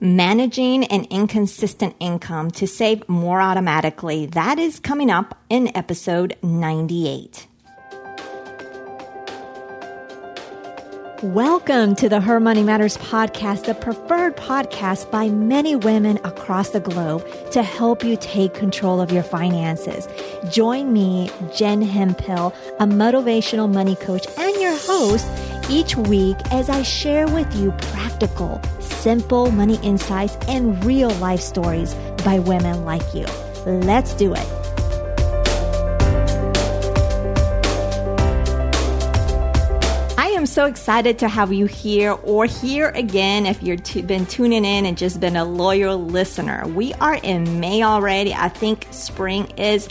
Managing an inconsistent income to save more automatically. That is coming up in episode 98. Welcome to the Her Money Matters podcast, the preferred podcast by many women across the globe to help you take control of your finances. Join me, Jen Hemphill, a motivational money coach and your host each week as I share with you practical, simple money insights and real life stories by women like you. Let's do it. I am so excited to have you here or here again if you've t- been tuning in and just been a loyal listener. We are in May already. I think spring is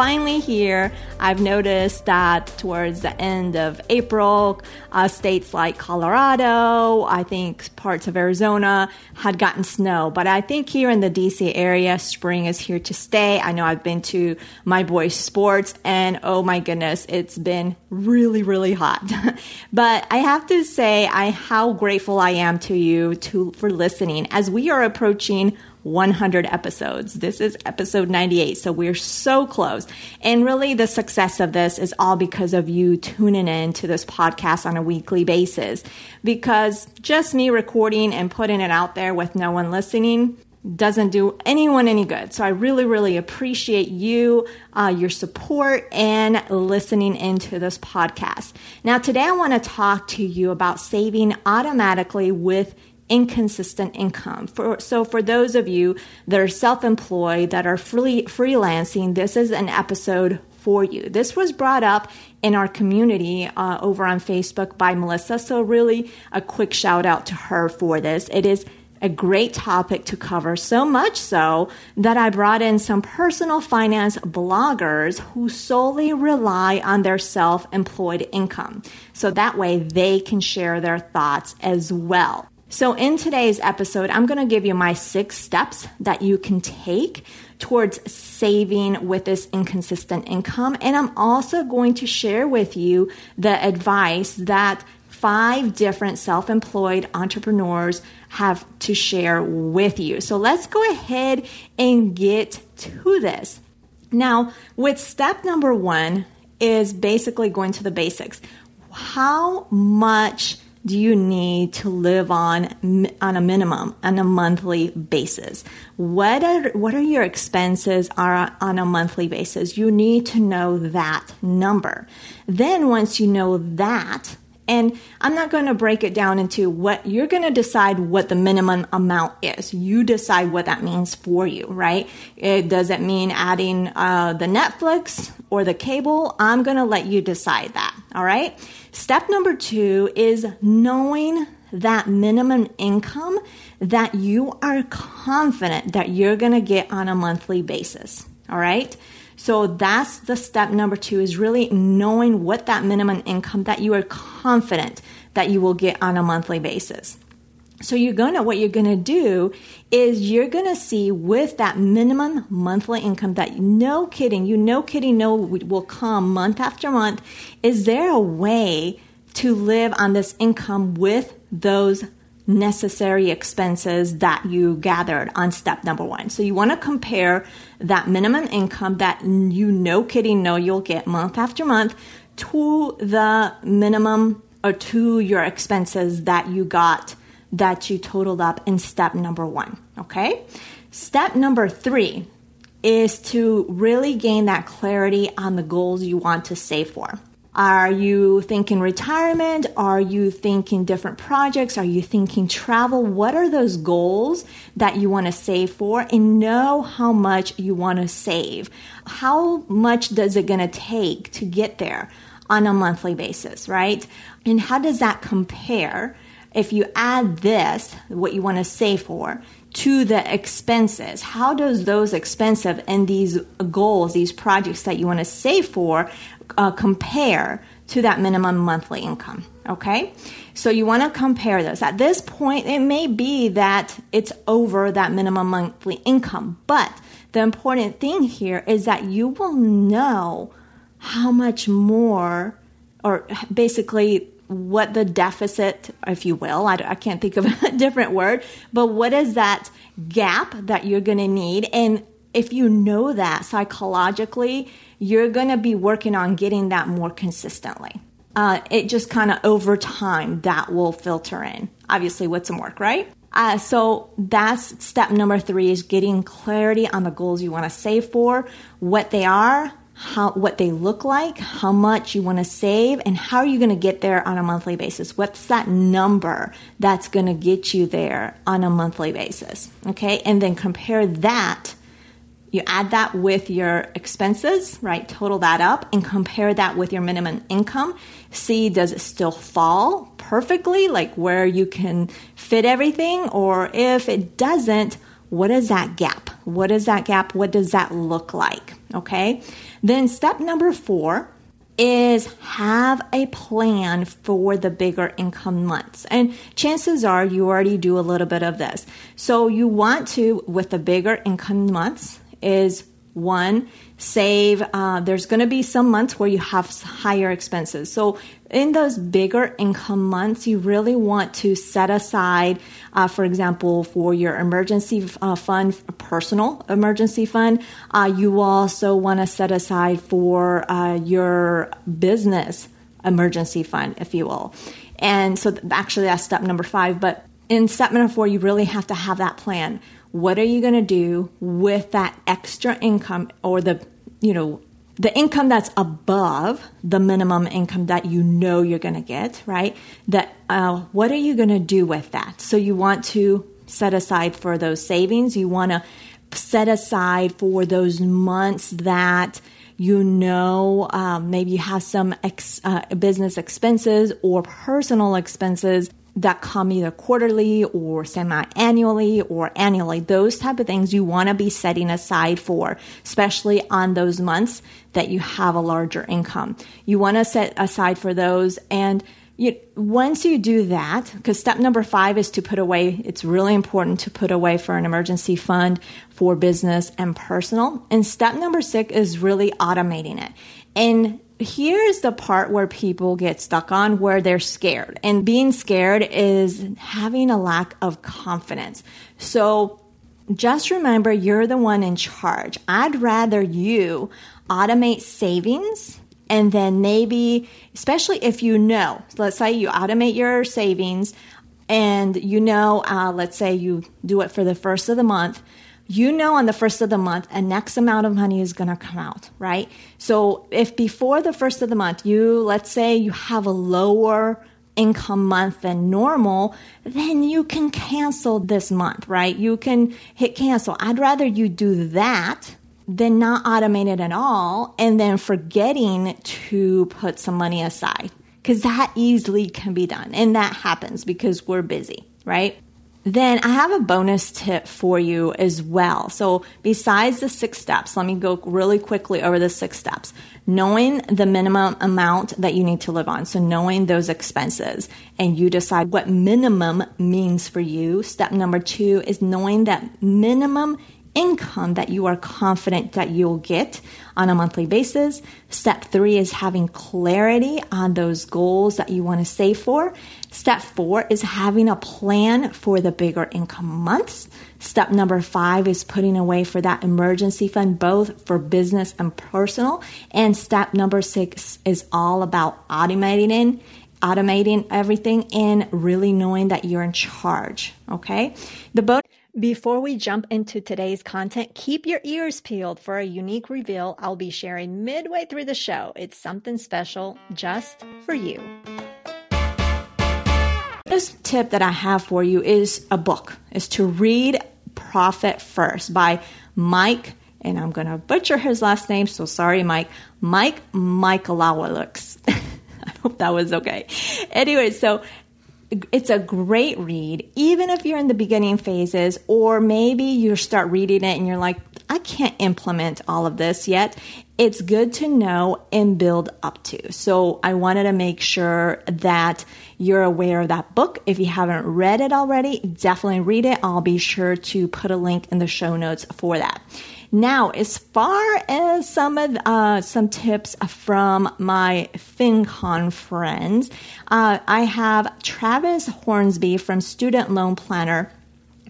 finally here. I've noticed that towards the end of April, uh, states like Colorado, I think parts of Arizona had gotten snow. But I think here in the DC area, spring is here to stay. I know I've been to my boys' sports and oh my goodness, it's been really, really hot. but I have to say, I how grateful I am to you to for listening as we are approaching 100 episodes. This is episode 98, so we're so close. And really, the success of this is all because of you tuning in to this podcast on a weekly basis. Because just me recording and putting it out there with no one listening doesn't do anyone any good. So I really, really appreciate you, uh, your support, and listening into this podcast. Now, today I want to talk to you about saving automatically with inconsistent income. For, so for those of you that are self-employed, that are free, freelancing, this is an episode for you. This was brought up in our community uh, over on Facebook by Melissa. So really a quick shout out to her for this. It is a great topic to cover, so much so that I brought in some personal finance bloggers who solely rely on their self employed income. So that way they can share their thoughts as well. So, in today's episode, I'm going to give you my six steps that you can take towards saving with this inconsistent income. And I'm also going to share with you the advice that five different self employed entrepreneurs have to share with you. So, let's go ahead and get to this. Now, with step number one, is basically going to the basics. How much do you need to live on on a minimum on a monthly basis what are what are your expenses are on a monthly basis you need to know that number then once you know that and I'm not going to break it down into what you're going to decide what the minimum amount is. You decide what that means for you, right? It, does it mean adding uh, the Netflix or the cable? I'm going to let you decide that. All right. Step number two is knowing that minimum income that you are confident that you're going to get on a monthly basis. All right. So that's the step number two is really knowing what that minimum income that you are confident that you will get on a monthly basis. So you're gonna, what you're gonna do is you're gonna see with that minimum monthly income that no kidding, you no kidding, no will come month after month. Is there a way to live on this income with those necessary expenses that you gathered on step number one. So you want to compare that minimum income that you no kidding know you'll get month after month to the minimum or to your expenses that you got that you totaled up in step number one. Okay. Step number three is to really gain that clarity on the goals you want to save for. Are you thinking retirement? Are you thinking different projects? Are you thinking travel? What are those goals that you want to save for? And know how much you want to save. How much does it going to take to get there on a monthly basis, right? And how does that compare if you add this, what you want to save for, to the expenses. How does those expenses and these goals, these projects that you want to save for, uh, compare to that minimum monthly income? Okay, so you want to compare those. At this point, it may be that it's over that minimum monthly income, but the important thing here is that you will know how much more, or basically what the deficit, if you will, I, I can't think of a different word, but what is that gap that you're going to need? And if you know that psychologically, you're going to be working on getting that more consistently. Uh, it just kind of over time that will filter in. Obviously, with some work, right? Uh, so that's step number three is getting clarity on the goals you want to save for, what they are, how what they look like, how much you want to save, and how are you going to get there on a monthly basis? What's that number that's going to get you there on a monthly basis? Okay, and then compare that. You add that with your expenses, right? Total that up and compare that with your minimum income. See, does it still fall perfectly, like where you can fit everything? Or if it doesn't, what is that gap? What is that gap? What does that look like? Okay. Then step number four is have a plan for the bigger income months. And chances are you already do a little bit of this. So you want to, with the bigger income months, is one, save. Uh, there's going to be some months where you have higher expenses. So in those bigger income months, you really want to set aside, uh, for example, for your emergency uh, fund, personal emergency fund. Uh, you also want to set aside for uh, your business emergency fund, if you will. And so actually that's step number five. But in step number four, you really have to have that plan what are you going to do with that extra income or the, you know, the income that's above the minimum income that you know you're going to get, right? That uh, what are you going to do with that? So you want to set aside for those savings. You want to set aside for those months that you know um, maybe you have some ex, uh, business expenses or personal expenses that come either quarterly or semi-annually or annually. Those type of things you want to be setting aside for especially on those months that you have a larger income. You want to set aside for those and you, once you do that because step number five is to put away it's really important to put away for an emergency fund for business and personal. And step number six is really automating it. And here's the part where people get stuck on where they're scared. And being scared is having a lack of confidence. So just remember you're the one in charge. I'd rather you automate savings and then maybe, especially if you know, let's say you automate your savings and you know, uh, let's say you do it for the first of the month you know on the first of the month a next amount of money is going to come out, right? So if before the first of the month, you, let's say you have a lower income month than normal, then you can cancel this month, right? You can hit cancel. I'd rather you do that than not automate it at all and then forgetting to put some money aside because that easily can be done. And that happens because we're busy, right? Then I have a bonus tip for you as well. So, besides the six steps, let me go really quickly over the six steps. Knowing the minimum amount that you need to live on. So, knowing those expenses and you decide what minimum means for you. Step number two is knowing that minimum income that you are confident that you'll get on a monthly basis. Step three is having clarity on those goals that you want to save for. Step four is having a plan for the bigger income months. Step number five is putting away for that emergency fund, both for business and personal. And step number six is all about automating in automating everything and really knowing that you're in charge. Okay. The boat before we jump into today's content, keep your ears peeled for a unique reveal I'll be sharing midway through the show. It's something special just for you. This tip that I have for you is a book, is to read Profit First by Mike, and I'm going to butcher his last name, so sorry, Mike. Mike Michalowicz. I hope that was okay. Anyway, so it's a great read, even if you're in the beginning phases, or maybe you start reading it and you're like, I can't implement all of this yet. It's good to know and build up to. So I wanted to make sure that you're aware of that book. If you haven't read it already, definitely read it. I'll be sure to put a link in the show notes for that. Now, as far as some of uh, some tips from my FinCon friends, uh, I have Travis Hornsby from Student Loan Planner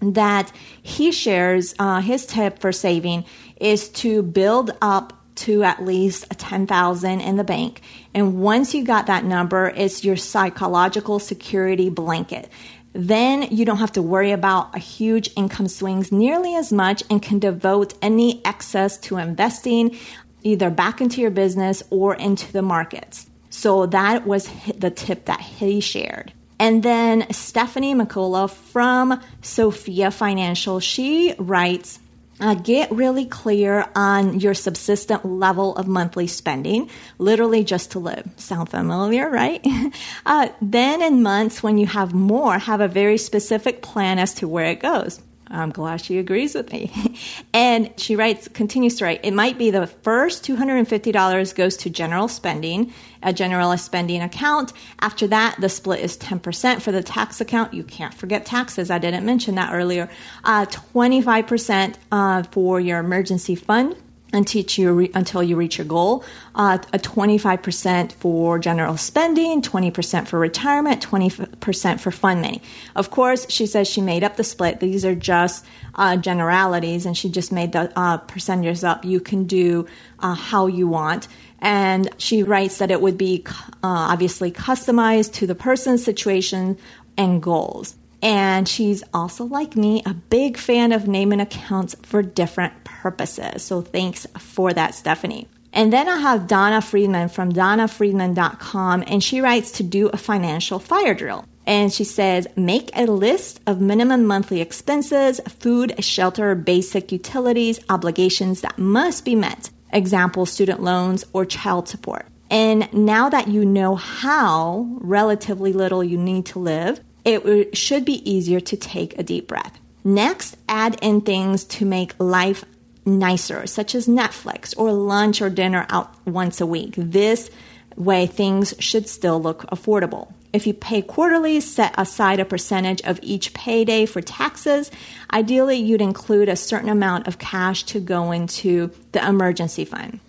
that he shares uh, his tip for saving is to build up to at least 10,000 in the bank. And once you got that number, it's your psychological security blanket. Then you don't have to worry about a huge income swings nearly as much and can devote any excess to investing either back into your business or into the markets. So that was the tip that he shared. And then Stephanie McCullough from Sofia Financial, she writes, uh, get really clear on your subsistent level of monthly spending, literally just to live. Sound familiar, right? uh, then, in months when you have more, have a very specific plan as to where it goes. I'm glad she agrees with me. and she writes, continues to write, it might be the first $250 goes to general spending, a general spending account. After that, the split is 10% for the tax account. You can't forget taxes. I didn't mention that earlier. Uh, 25% uh, for your emergency fund until you, re- until you reach your goal. Uh, a 25% for general spending, 20% for retirement, 20% for fund money. Of course, she says she made up the split. These are just uh, generalities, and she just made the uh, percentages up. You can do uh, how you want. And she writes that it would be uh, obviously customized to the person's situation and goals. And she's also, like me, a big fan of naming accounts for different purposes. So thanks for that, Stephanie. And then I have Donna Freedman from donnafreedman.com, and she writes to do a financial fire drill. And she says, make a list of minimum monthly expenses, food, shelter, basic utilities, obligations that must be met. Example, student loans or child support. And now that you know how relatively little you need to live, it should be easier to take a deep breath. Next, add in things to make life nicer, such as Netflix or lunch or dinner out once a week. This way, things should still look affordable. If you pay quarterly, set aside a percentage of each payday for taxes. Ideally, you'd include a certain amount of cash to go into the emergency fund.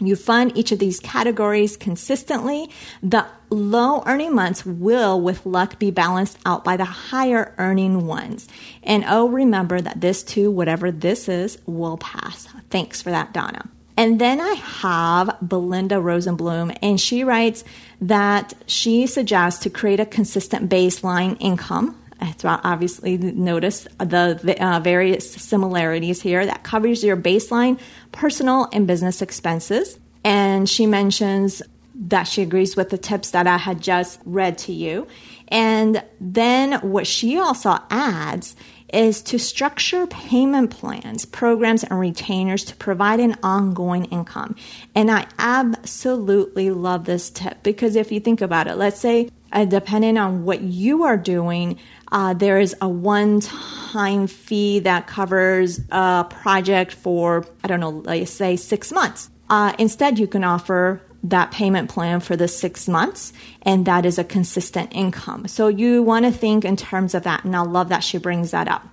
You fund each of these categories consistently. The low earning months will, with luck, be balanced out by the higher earning ones. And oh, remember that this too, whatever this is, will pass. Thanks for that, Donna. And then I have Belinda Rosenblum, and she writes that she suggests to create a consistent baseline income obviously notice the uh, various similarities here that covers your baseline personal and business expenses. And she mentions that she agrees with the tips that I had just read to you. And then what she also adds is to structure payment plans, programs, and retainers to provide an ongoing income. And I absolutely love this tip because if you think about it, let's say, uh, depending on what you are doing, uh, there is a one time fee that covers a project for, I don't know, let's say six months. Uh, instead, you can offer that payment plan for the six months, and that is a consistent income. So you want to think in terms of that, and I love that she brings that up.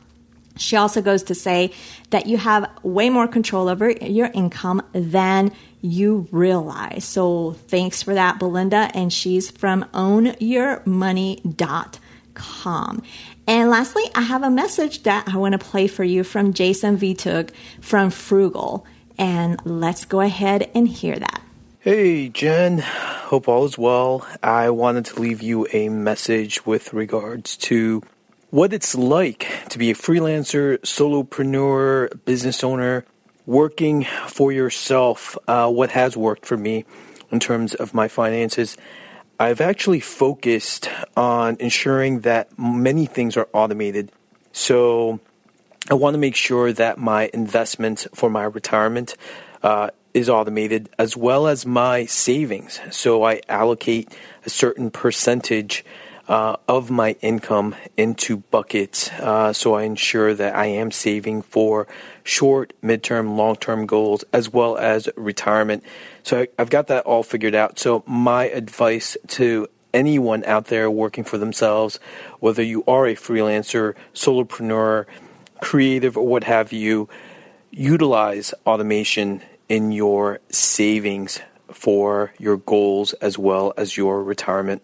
She also goes to say that you have way more control over your income than you realize. So thanks for that, Belinda. And she's from ownyourmoney.com. And lastly, I have a message that I want to play for you from Jason Vitug from Phroogal. And let's go ahead and hear that. Hey, Jen. Hope all is well. I wanted to leave you a message with regards to what it's like to be a freelancer, solopreneur, business owner, working for yourself. Uh, what has worked for me in terms of my finances I've actually focused on ensuring that many things are automated. So I want to make sure that my investment for my retirement uh, is automated as well as my savings. So I allocate a certain percentage uh, of my income into buckets. Uh, so I ensure that I am saving for short, midterm, long term goals as well as retirement. So I've got that all figured out. So my advice to anyone out there working for themselves, whether you are a freelancer, solopreneur, creative, or what have you, utilize automation in your savings for your goals as well as your retirement.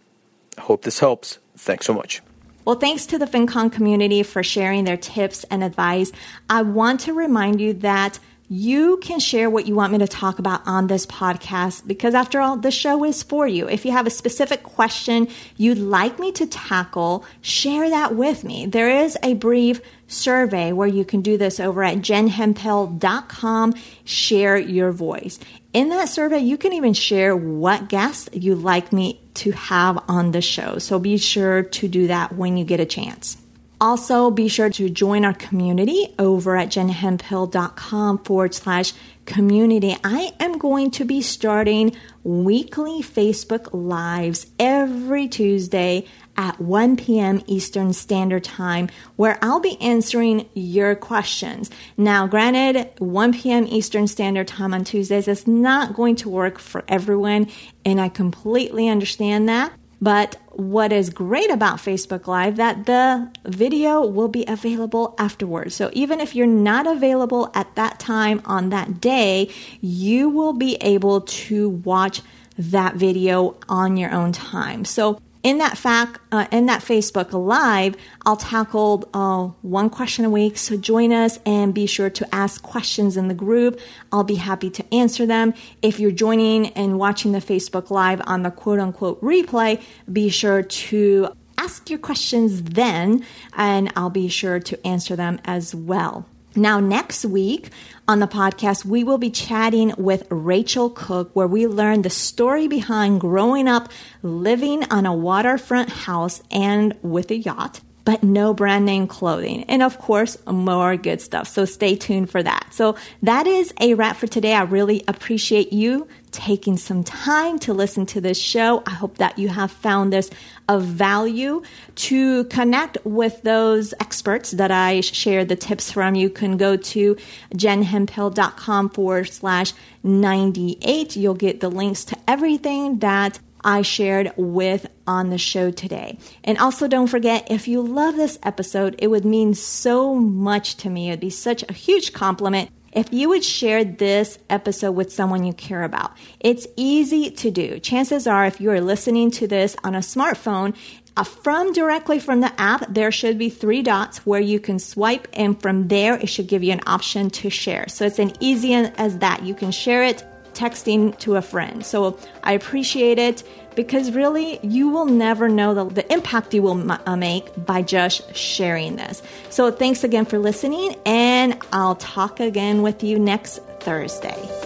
Hope this helps. Thanks so much. Well, thanks to the FinCon community for sharing their tips and advice. I want to remind you that you can share what you want me to talk about on this podcast because, after all, the show is for you. If you have a specific question you'd like me to tackle, share that with me. There is a brief survey where you can do this over at jenhemphill.com. Share your voice. In that survey, you can even share what guests you'd like me to have on the show. So be sure to do that when you get a chance. Also, be sure to join our community over at jenhemphill.com forward slash community. I am going to be starting weekly Facebook Lives every Tuesday at 1 p.m. Eastern Standard Time, where I'll be answering your questions. Now, granted, 1 p.m. Eastern Standard Time on Tuesdays is not going to work for everyone, and I completely understand that. But what is great about Facebook Live that the video will be available afterwards. So even if you're not available at that time on that day, you will be able to watch that video on your own time. So in that fact, uh, in that Facebook Live, I'll tackle uh, one question a week. So join us and be sure to ask questions in the group. I'll be happy to answer them. If you're joining and watching the Facebook Live on the quote unquote replay, be sure to ask your questions then, and I'll be sure to answer them as well. Now, next week on the podcast, we will be chatting with Rachel Cook, where we learn the story behind growing up living on a waterfront house and with a yacht but no brand name clothing. And of course, more good stuff. So stay tuned for that. So that is a wrap for today. I really appreciate you taking some time to listen to this show. I hope that you have found this of value to connect with those experts that I shared the tips from. You can go to jenhemphill.com forward slash 98. You'll get the links to everything that I shared with on the show today. And also, don't forget if you love this episode, it would mean so much to me. It'd be such a huge compliment if you would share this episode with someone you care about. It's easy to do. Chances are, if you are listening to this on a smartphone, uh, from directly from the app, there should be three dots where you can swipe, and from there, it should give you an option to share. So it's an easy as that. You can share it texting to a friend. So I appreciate it because really you will never know the, the impact you will uh, make by just sharing this. So thanks again for listening, and I'll talk again with you next Thursday.